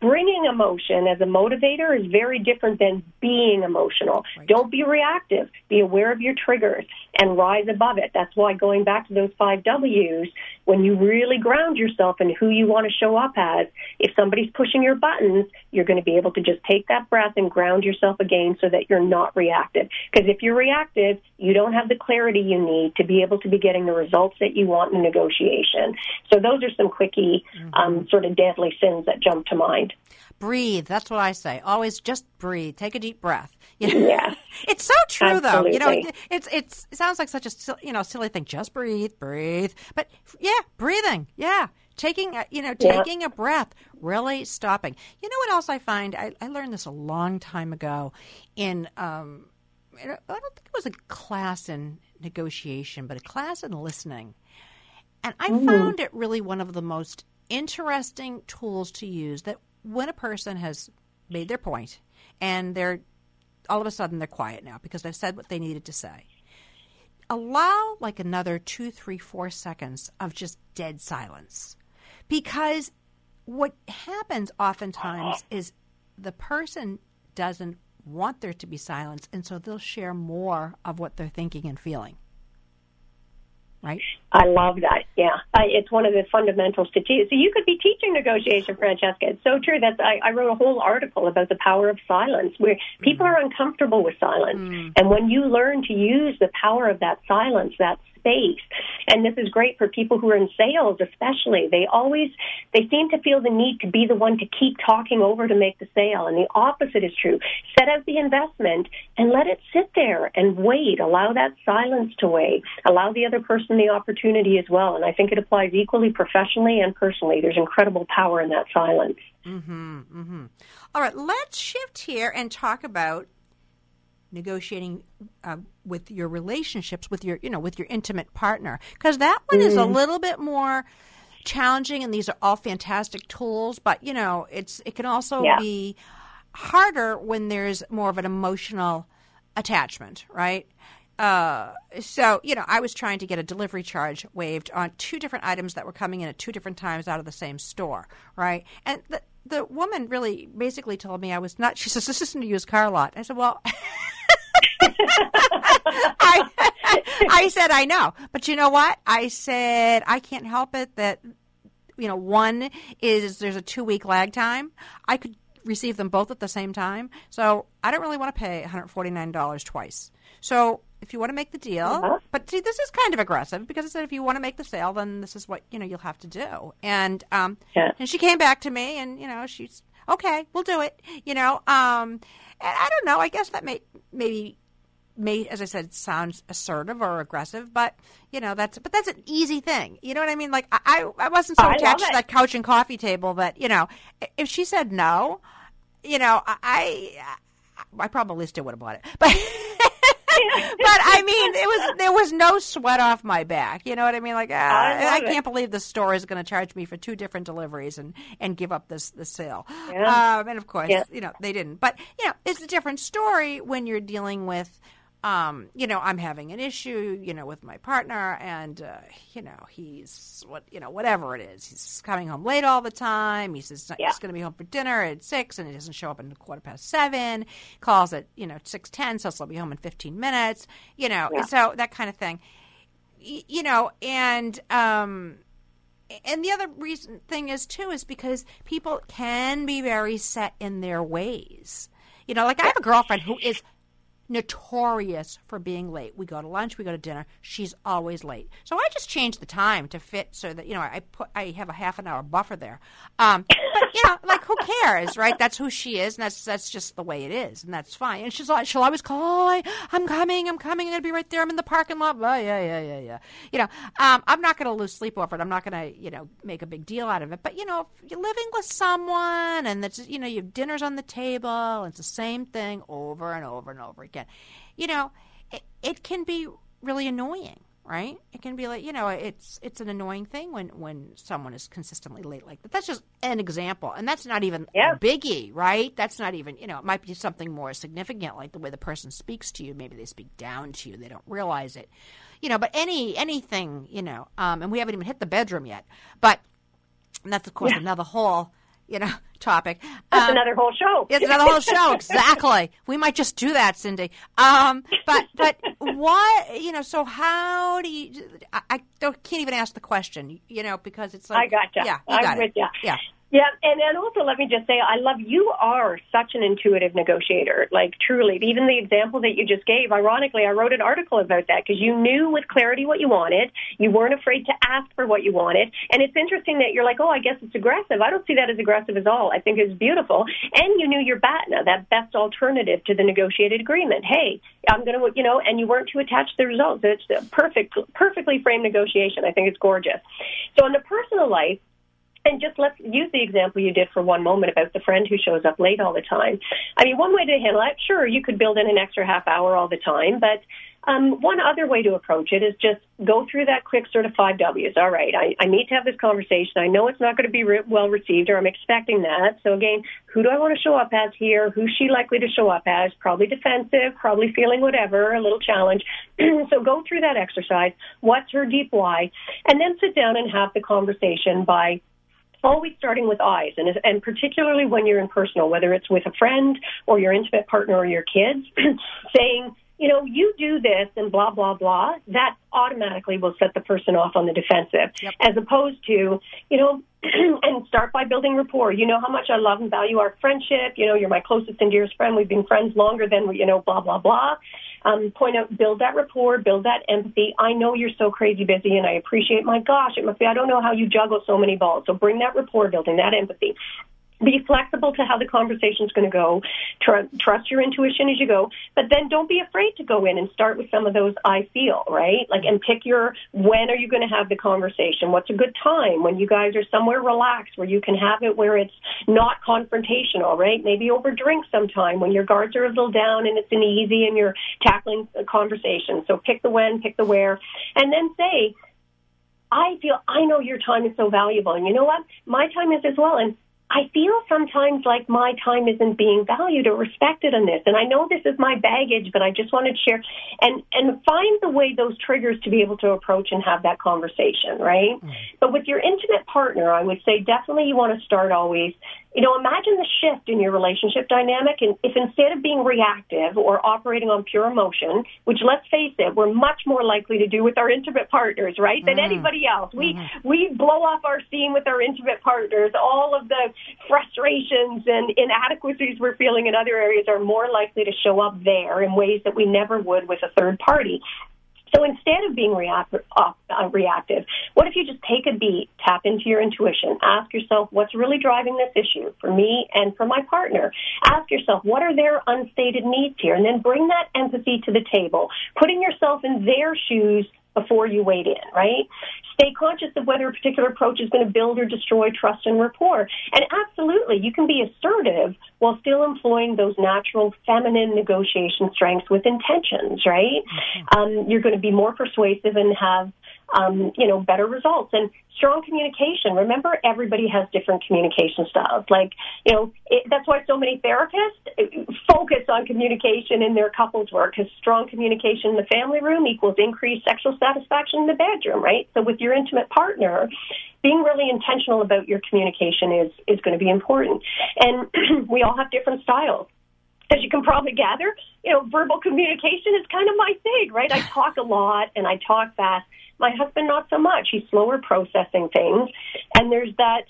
bringing emotion as a motivator is very different than being emotional. Right. Don't be reactive. Be aware of your triggers and rise above it. That's why going back to those five W's, when you really ground yourself in who you want to show up as, if somebody's pushing your buttons, you're going to be able to just take that breath and ground yourself again so that you're not reactive. Because if you're reactive, you don't have the clarity you need to be able to be getting the results that you want in negotiation. So those are some quickie, mm-hmm. um, sort of deadly sins that jump to mind. Breathe. That's what I say. Always just breathe. Take a deep breath. You know? Yeah. it's so true, Absolutely. though. You know, it's it's it sounds like such a you know silly thing. Just breathe, breathe. But yeah, breathing. Yeah, taking a, you know taking yeah. a breath really stopping you know what else i find i, I learned this a long time ago in um, i don't think it was a class in negotiation, but a class in listening. And I mm. found it really one of the most interesting tools to use that when a person has made their point and they're all of a sudden they're quiet now because they've said what they needed to say. Allow like another two, three, four seconds of just dead silence. Because what happens oftentimes is the person doesn't want there to be silence, and so they'll share more of what they're thinking and feeling. Right? I love that. Yeah, I, it's one of the fundamentals to teach. So you could be teaching negotiation, Francesca. It's so true. That's I, I wrote a whole article about the power of silence, where people mm. are uncomfortable with silence, mm. and when you learn to use the power of that silence, that space. And this is great for people who are in sales, especially. They always, they seem to feel the need to be the one to keep talking over to make the sale. And the opposite is true. Set out the investment and let it sit there and wait. Allow that silence to wait. Allow the other person the opportunity as well. And I think it applies equally professionally and personally. There's incredible power in that silence. Mm-hmm, mm-hmm. All right, let's shift here and talk about negotiating uh, with your relationships with your you know with your intimate partner because that one mm. is a mm. little bit more challenging and these are all fantastic tools but you know it's it can also yeah. be harder when there's more of an emotional attachment right uh, so you know i was trying to get a delivery charge waived on two different items that were coming in at two different times out of the same store right and the, the woman really basically told me i was not she says this isn't a used car lot i said well I, I said, I know. But you know what? I said, I can't help it that, you know, one is there's a two week lag time. I could receive them both at the same time. So I don't really want to pay $149 twice. So if you want to make the deal, uh-huh. but see, this is kind of aggressive because I said if you want to make the sale, then this is what you know you'll have to do. And um, yeah. and she came back to me, and you know she's okay, we'll do it. You know, um, and I don't know. I guess that may maybe may, as I said, sounds assertive or aggressive, but you know that's but that's an easy thing. You know what I mean? Like I I wasn't so I attached to that couch and coffee table that you know if she said no, you know I I probably still would have bought it, but. I mean, it was there was no sweat off my back. You know what I mean? Like, uh, I, I, can't believe the store is going to charge me for two different deliveries and and give up this the sale. Yeah. Um, and of course, yeah. you know they didn't. But you know, it's a different story when you're dealing with um, you know, I'm having an issue, you know, with my partner, and uh, you know, he's what, you know, whatever it is, he's coming home late all the time. He says yeah. he's going to be home for dinner at six, and he doesn't show up until quarter past seven. Calls at you know six ten, so he'll be home in fifteen minutes. You know, yeah. so that kind of thing. Y- you know, and um, and the other reason thing is too is because people can be very set in their ways. You know, like I have a girlfriend who is notorious for being late. We go to lunch, we go to dinner. She's always late. So I just changed the time to fit so that you know I put I have a half an hour buffer there. Um, but you know, like who cares, right? That's who she is, and that's that's just the way it is, and that's fine. And she's like, she'll always call, oh, I'm coming, I'm coming, I'm gonna be right there. I'm in the parking lot. Oh, yeah, yeah, yeah, yeah. You know, um, I'm not gonna lose sleep over it. I'm not gonna you know make a big deal out of it. But you know, if you're living with someone, and that's you know, you have dinners on the table, and it's the same thing over and over and over again You know, it, it can be really annoying right? It can be like you know, it's it's an annoying thing when when someone is consistently late like that. That's just an example, and that's not even yeah. biggie, right? That's not even you know, it might be something more significant, like the way the person speaks to you. Maybe they speak down to you, they don't realize it, you know. But any anything, you know, um, and we haven't even hit the bedroom yet, but And that's of course yeah. another whole you know, topic. That's um, another whole show. It's another whole show. Exactly. we might just do that, Cindy. Um, but but what you know? So how do you? I, I can't even ask the question, you know, because it's like I gotcha. Yeah, you got I'm with it. Yeah. Yeah, and, and also let me just say, I love you are such an intuitive negotiator, like truly. Even the example that you just gave, ironically, I wrote an article about that because you knew with clarity what you wanted. You weren't afraid to ask for what you wanted. And it's interesting that you're like, oh, I guess it's aggressive. I don't see that as aggressive at all. I think it's beautiful. And you knew your BATNA, that best alternative to the negotiated agreement. Hey, I'm going to, you know, and you weren't too attached to the results. It's a perfect, perfectly framed negotiation. I think it's gorgeous. So in the personal life, and just let's use the example you did for one moment about the friend who shows up late all the time. I mean, one way to handle it, sure, you could build in an extra half hour all the time, but um, one other way to approach it is just go through that quick sort of five W's. All right, I, I need to have this conversation. I know it's not going to be re- well received, or I'm expecting that. So again, who do I want to show up as here? Who's she likely to show up as? Probably defensive, probably feeling whatever, a little challenge. so go through that exercise. What's her deep why? And then sit down and have the conversation by always starting with eyes, and, and particularly when you're in personal, whether it's with a friend or your intimate partner or your kids, saying, you know, you do this and blah, blah, blah, that automatically will set the person off on the defensive, yep. as opposed to, you know, and start by building rapport. You know how much I love and value our friendship. You know, you're my closest and dearest friend. We've been friends longer than, we, you know, blah, blah, blah. Um, point out, build that rapport, build that empathy. I know you're so crazy busy, and I appreciate. My gosh, it must be. I don't know how you juggle so many balls. So bring that rapport building, that empathy be flexible to how the conversation is going to go. Tr- trust your intuition as you go, but then don't be afraid to go in and start with some of those I feel, right? Like, and pick your when are you going to have the conversation? What's a good time when you guys are somewhere relaxed where you can have it where it's not confrontational, right? Maybe over drinks sometime when your guards are a little down and it's an easy and you're tackling a conversation. So pick the when, pick the where, and then say, I feel I know your time is so valuable, and you know what? My time is as well, and I feel sometimes like my time isn't being valued or respected in this. And I know this is my baggage, but I just wanted to share and, and find the way those triggers to be able to approach and have that conversation, right? Mm. But with your intimate partner, I would say definitely you want to start always you know, imagine the shift in your relationship dynamic. And if instead of being reactive or operating on pure emotion, which let's face it, we're much more likely to do with our intimate partners, right, than mm. anybody else. We, mm-hmm. we blow off our steam with our intimate partners. All of the frustrations and inadequacies we're feeling in other areas are more likely to show up there in ways that we never would with a third party. So instead of being react- uh, reactive, what if you just take a beat, tap into your intuition, ask yourself what's really driving this issue for me and for my partner? Ask yourself what are their unstated needs here, and then bring that empathy to the table, putting yourself in their shoes before you wade in, right? Stay conscious of whether a particular approach is going to build or destroy trust and rapport. And absolutely, you can be assertive while still employing those natural feminine negotiation strengths with intentions, right? Mm-hmm. Um, you're going to be more persuasive and have um, you know, better results and strong communication. Remember, everybody has different communication styles. Like, you know, it, that's why so many therapists uh, focus on communication in their couples work because strong communication in the family room equals increased sexual satisfaction in the bedroom, right? So with your intimate partner, being really intentional about your communication is, is going to be important. And we all have different styles as you can probably gather, you know, verbal communication is kind of my thing, right? I talk a lot and I talk fast. My husband, not so much. He's slower processing things. And there's that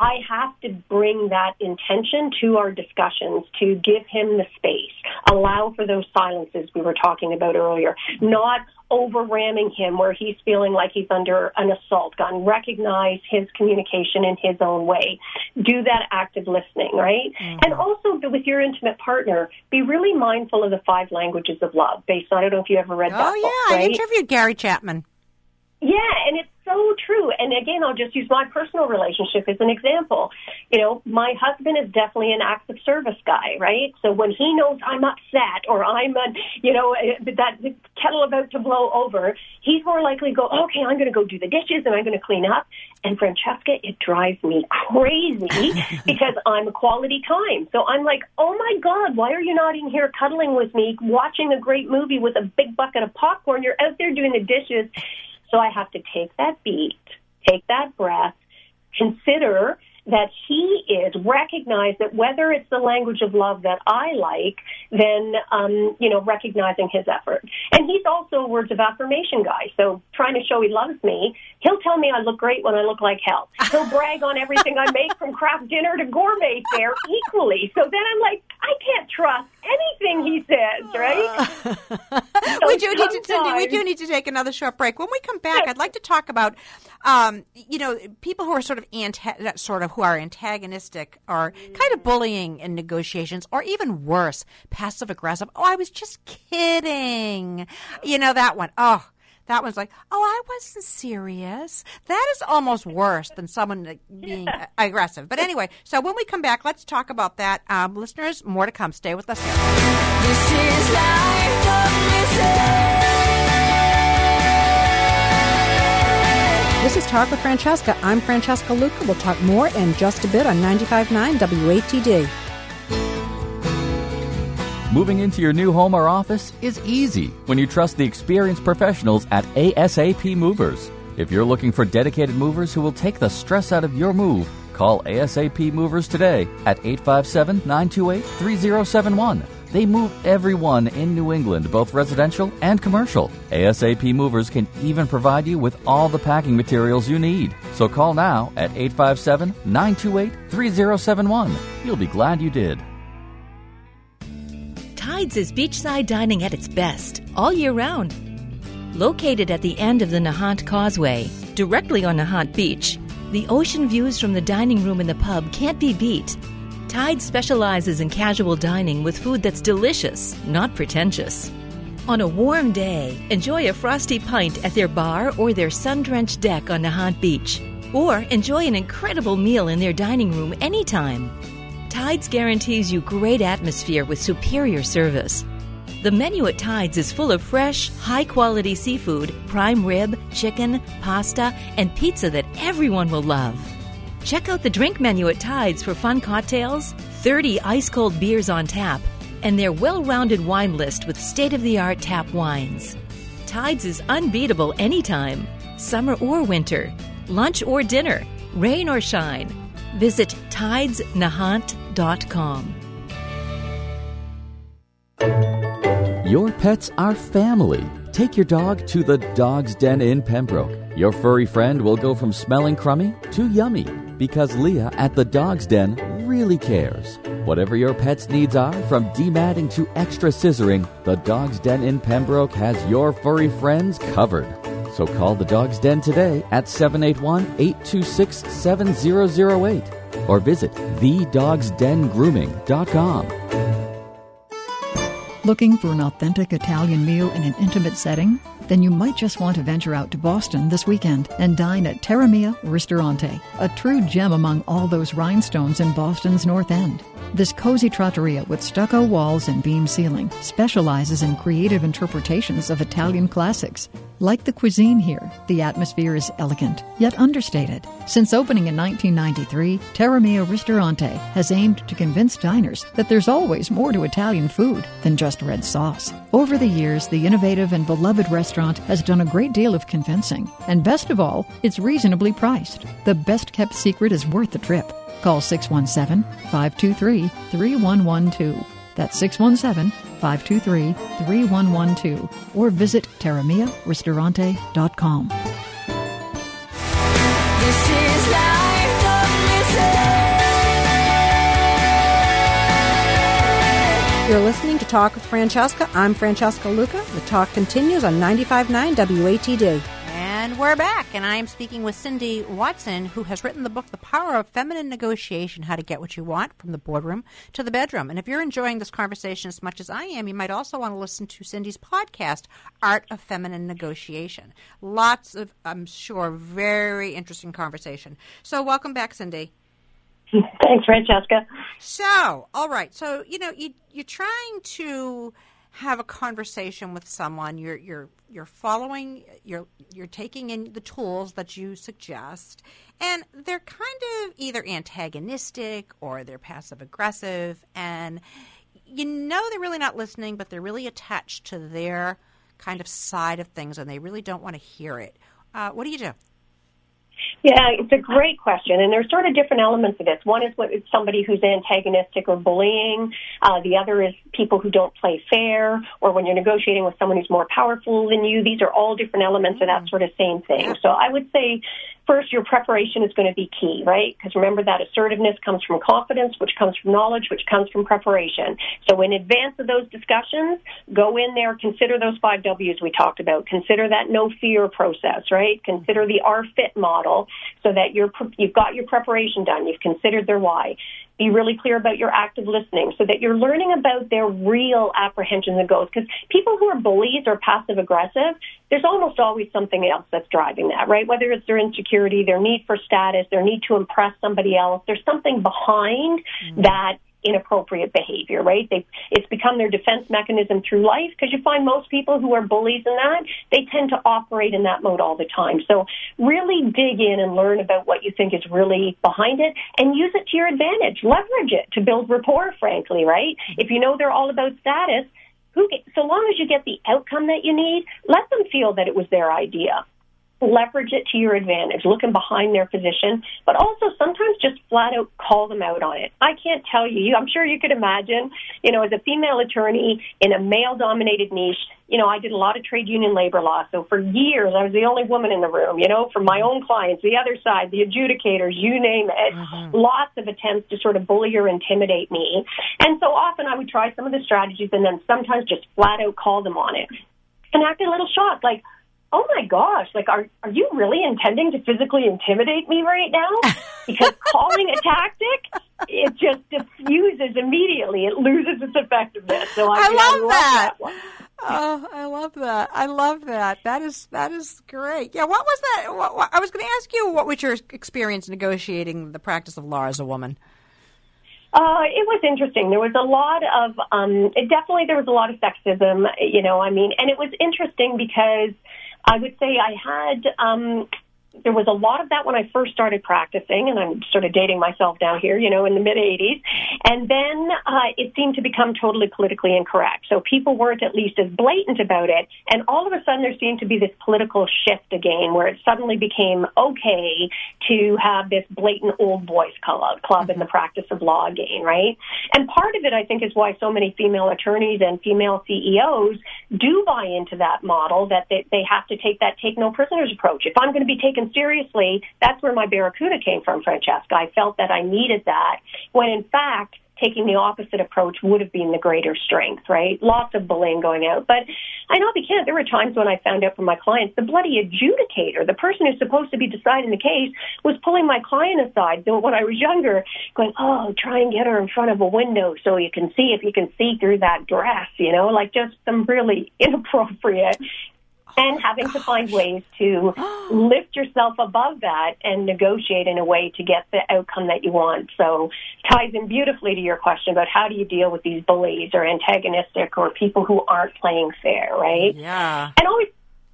I have to bring that intention to our discussions to give him the space, allow for those silences we were talking about earlier, not over ramming him where he's feeling like he's under an assault gun. Recognize his communication in his own way. Do that active listening, right? Mm-hmm. And also with your intimate partner, be really mindful of the five languages of love based on, I don't know if you ever read that. Oh, yeah. Book, right? I interviewed Gary Chapman. Yeah, and it's so true. And again, I'll just use my personal relationship as an example. You know, my husband is definitely an acts of service guy, right? So when he knows I'm upset or I'm, a, you know, eh, that kettle about to blow over, he's more likely to go, okay, I'm going to go do the dishes and I'm going to clean up. And Francesca, it drives me crazy because I'm a quality time. So I'm like, oh my God, why are you not in here cuddling with me, watching a great movie with a big bucket of popcorn? You're out there doing the dishes so I have to take that beat, take that breath, consider that he is recognize that whether it's the language of love that I like, then um, you know recognizing his effort. And he's also a words of affirmation guy. So trying to show he loves me, he'll tell me I look great when I look like hell. He'll brag on everything I make from Kraft Dinner to gourmet fare equally. So then I'm like, I can't trust anything he says, right? so we do need to we do need to take another short break. When we come back, I'd like to talk about um, you know people who are sort of anti- sort of who are antagonistic or kind of bullying in negotiations, or even worse, passive aggressive. Oh, I was just kidding. You know that one. Oh. That one's like, oh, I wasn't serious. That is almost worse than someone being yeah. aggressive. But anyway, so when we come back, let's talk about that. Um, listeners, more to come. Stay with us. This is life. This is Talk with Francesca. I'm Francesca Luca. We'll talk more in just a bit on 95.9 WATD. Moving into your new home or office is easy when you trust the experienced professionals at ASAP Movers. If you're looking for dedicated movers who will take the stress out of your move, call ASAP Movers today at 857 928 3071. They move everyone in New England, both residential and commercial. ASAP Movers can even provide you with all the packing materials you need. So call now at 857 928 3071. You'll be glad you did. Tides is beachside dining at its best all year round. Located at the end of the Nahant Causeway, directly on Nahant Beach, the ocean views from the dining room and the pub can't be beat. Tide specializes in casual dining with food that's delicious, not pretentious. On a warm day, enjoy a frosty pint at their bar or their sun drenched deck on Nahant Beach. Or enjoy an incredible meal in their dining room anytime. Tides guarantees you great atmosphere with superior service. The menu at Tides is full of fresh, high quality seafood, prime rib, chicken, pasta, and pizza that everyone will love. Check out the drink menu at Tides for fun cocktails, 30 ice cold beers on tap, and their well rounded wine list with state of the art tap wines. Tides is unbeatable anytime, summer or winter, lunch or dinner, rain or shine. Visit tidesnahant.com. Your pets are family. Take your dog to the Dog's Den in Pembroke. Your furry friend will go from smelling crummy to yummy because Leah at the Dog's Den really cares. Whatever your pet's needs are, from dematting to extra scissoring, the Dog's Den in Pembroke has your furry friends covered. So call the Dog's Den today at 781 826 7008 or visit thedogsdengrooming.com. Looking for an authentic Italian meal in an intimate setting? Then you might just want to venture out to Boston this weekend and dine at Terra Mia Ristorante, a true gem among all those rhinestones in Boston's North End. This cozy trattoria with stucco walls and beam ceiling specializes in creative interpretations of Italian classics. Like the cuisine here, the atmosphere is elegant, yet understated. Since opening in 1993, Terramia Ristorante has aimed to convince diners that there's always more to Italian food than just red sauce. Over the years, the innovative and beloved restaurant has done a great deal of convincing. And best of all, it's reasonably priced. The best kept secret is worth the trip. Call 617 523 3112. That's 617 523 3112. Or visit terramiaristorante.com. This is life, don't listen. You're listening to Talk with Francesca. I'm Francesca Luca. The talk continues on 95.9 WATD. We're back, and I am speaking with Cindy Watson, who has written the book, The Power of Feminine Negotiation How to Get What You Want from the Boardroom to the Bedroom. And if you're enjoying this conversation as much as I am, you might also want to listen to Cindy's podcast, Art of Feminine Negotiation. Lots of, I'm sure, very interesting conversation. So, welcome back, Cindy. Thanks, Francesca. So, all right. So, you know, you, you're trying to have a conversation with someone. You're you're you're following. You're you're taking in the tools that you suggest, and they're kind of either antagonistic or they're passive aggressive, and you know they're really not listening, but they're really attached to their kind of side of things, and they really don't want to hear it. Uh, what do you do? Yeah, it's a great question, and there's sort of different elements of this. One is what is somebody who's antagonistic or bullying. Uh, the other is people who don't play fair, or when you're negotiating with someone who's more powerful than you. These are all different elements of that sort of same thing. So I would say first, your preparation is going to be key, right? Because remember that assertiveness comes from confidence, which comes from knowledge, which comes from preparation. So in advance of those discussions, go in there, consider those five W's we talked about. Consider that no fear process, right? Consider the R fit model so that you're, you've got your preparation done. You've considered their why be really clear about your active listening so that you're learning about their real apprehensions and goals. Because people who are bullies or passive aggressive, there's almost always something else that's driving that, right? Whether it's their insecurity, their need for status, their need to impress somebody else, there's something behind mm-hmm. that inappropriate behavior, right? They, it's become their defense mechanism through life because you find most people who are bullies in that, they tend to operate in that mode all the time. So really dig in and learn about what you think is really behind it and use it to your advantage. Leverage it to build rapport, frankly, right? If you know they're all about status, who, so long as you get the outcome that you need, let them feel that it was their idea leverage it to your advantage, looking behind their position, but also sometimes just flat out call them out on it. I can't tell you, I'm sure you could imagine, you know, as a female attorney in a male dominated niche, you know, I did a lot of trade union labor law. So for years, I was the only woman in the room, you know, for my own clients, the other side, the adjudicators, you name it. Mm-hmm. Lots of attempts to sort of bully or intimidate me. And so often I would try some of the strategies and then sometimes just flat out call them on it and act a little shocked, like, oh my gosh, like, are, are you really intending to physically intimidate me right now? Because calling a tactic, it just diffuses immediately. It loses its effectiveness. So I, I love, love that. that Oh, I love that. I love that. That is that is great. Yeah, what was that? What, what, I was going to ask you what was your experience negotiating the practice of law as a woman? Uh, it was interesting. There was a lot of, um, it definitely there was a lot of sexism, you know, I mean, and it was interesting because I would say I had, um, there was a lot of that when I first started practicing, and I'm sort of dating myself now here, you know, in the mid 80s. And then uh, it seemed to become totally politically incorrect. So people weren't at least as blatant about it. And all of a sudden, there seemed to be this political shift again, where it suddenly became okay to have this blatant old boys club, club in the practice of law again, right? And part of it, I think, is why so many female attorneys and female CEOs do buy into that model that they, they have to take that take no prisoners approach. If I'm going to be taken seriously, that's where my barracuda came from, Francesca. I felt that I needed that when in fact, taking the opposite approach would have been the greater strength, right? Lots of bullying going out. But I know they can't. There were times when I found out from my clients, the bloody adjudicator, the person who's supposed to be deciding the case, was pulling my client aside when I was younger, going, oh, try and get her in front of a window so you can see if you can see through that dress, you know, like just some really inappropriate and oh, having to find ways to lift yourself above that and negotiate in a way to get the outcome that you want. So ties in beautifully to your question about how do you deal with these bullies or antagonistic or people who aren't playing fair, right? Yeah. And always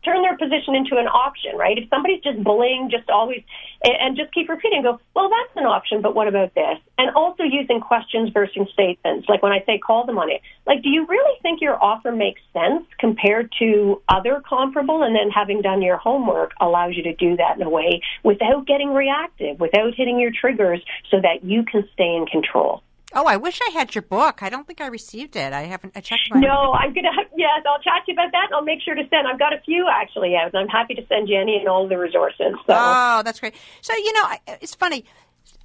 turn their position into an option, right? If somebody's just bullying, just always, and just keep repeating, go, well, that's an option, but what about this? And also using questions versus statements. Like when I say call them on it, like, do you really think your offer makes sense compared to other comparable? And then having done your homework allows you to do that in a way without getting reactive, without hitting your triggers so that you can stay in control. Oh, I wish I had your book. I don't think I received it. I haven't. I checked. My no, I'm gonna. Yes, I'll chat to you about that. and I'll make sure to send. I've got a few actually out, and I'm happy to send Jenny and all the resources. So. Oh, that's great. So you know, it's funny.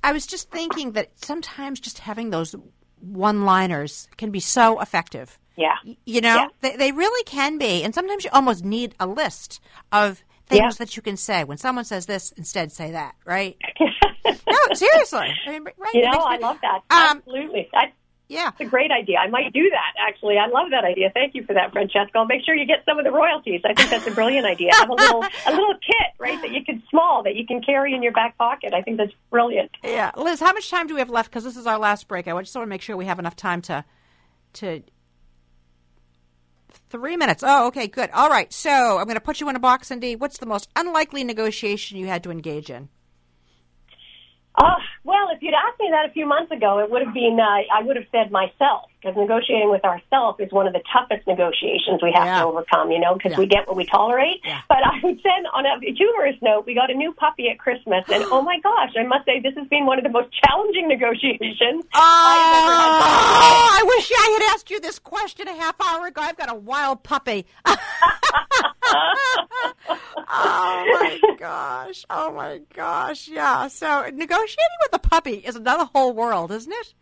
I was just thinking that sometimes just having those one-liners can be so effective. Yeah. You know, yeah. They, they really can be, and sometimes you almost need a list of things yeah. that you can say. When someone says this, instead say that, right? no, seriously. I mean, right? You know, I love that. Um, Absolutely. I, yeah, it's a great idea. I might do that. Actually, I love that idea. Thank you for that, Francesca. I'll make sure you get some of the royalties. I think that's a brilliant idea. Have a little a little kit, right, that you can small that you can carry in your back pocket. I think that's brilliant. Yeah, Liz, how much time do we have left? Because this is our last break. I just want to make sure we have enough time to to Three minutes. Oh, okay, good. All right. So I'm going to put you in a box, Cindy. What's the most unlikely negotiation you had to engage in? Uh, well, if you'd asked me that a few months ago, it would have been, uh, I would have said myself, because negotiating with ourselves is one of the toughest negotiations we have yeah. to overcome, you know, because yeah. we get what we tolerate. Yeah. But I would say, on a humorous note, we got a new puppy at Christmas, and oh my gosh, I must say this has been one of the most challenging negotiations oh, I, I wish I had asked you this question a half hour ago. I've got a wild puppy. oh my gosh. Oh my gosh. Yeah. So negotiating with a puppy is another whole world, isn't it?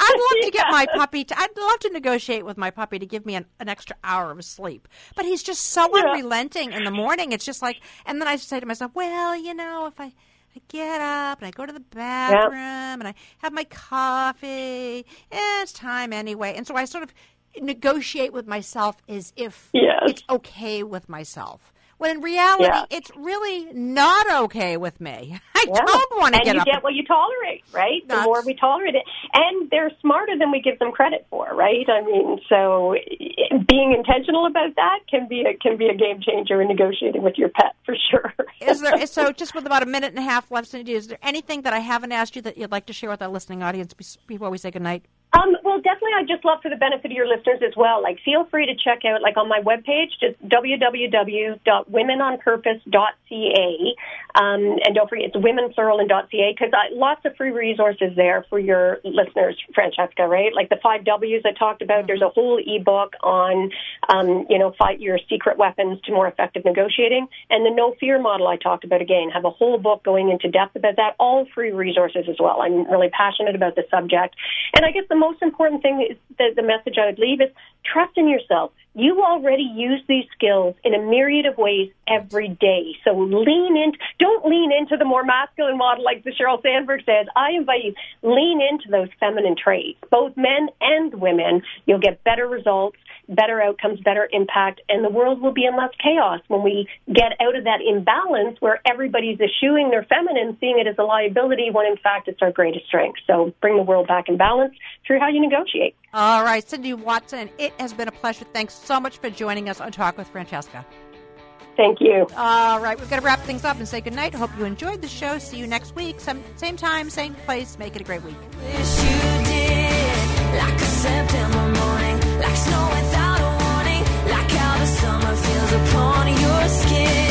I'd love to get my puppy to, I'd love to negotiate with my puppy to give me an, an extra hour of sleep. But he's just so Yeah. unrelenting in the morning. It's just like, and then I say to myself, well, you know, if I, I get up and I go to the bathroom and I have my coffee, eh, it's time anyway. And so I sort of negotiate with myself as if Yes. it's okay with myself. When in reality, Yeah. it's really not okay with me. I Yeah. don't want to and get you up. get what you tolerate, right? The more we tolerate it, and they're smarter than we give them credit for, right? I mean, so eh, being intentional about that can be a can be a game changer in negotiating with your pet for sure. is there so just with about a minute and a half left is there anything that I haven't asked you that you'd like to share with our listening audience before we say goodnight? Um, well, definitely, I'd just love for the benefit of your listeners as well. Like, feel free to check out, like, on my webpage, just www.womenonpurpose.ca. Um, and don't forget, it's women plural and .ca because lots of free resources there for your listeners, Francesca, right? Like the five W's I talked about. There's a whole ebook on, um, you know, fight your secret weapons to more effective negotiating. And the no fear model I talked about again, have a whole book going into depth about that. All free resources as well. I'm really passionate about the subject. And I guess the most important thing is the, the message I would leave is trust in yourself. You already use these skills in a myriad of ways every day. So lean in. Don't lean into the more masculine model like the Sheryl Sandberg says. I invite you lean into those feminine traits, both men and women. You'll get better results, better outcomes, better impact, and the world will be in less chaos when we get out of that imbalance where everybody's eschewing their feminine, seeing it as a liability when in fact it's our greatest strength. So bring the world back in balance through how you negotiate. All right, Cindy Watson, it has been a pleasure. Thanks so much for joining us on Talk with Francesca. Thank you. All right, we've got to wrap things up and say goodnight. Hope you enjoyed the show. See you next week. Same, same time, same place. Make it a great week upon your skin.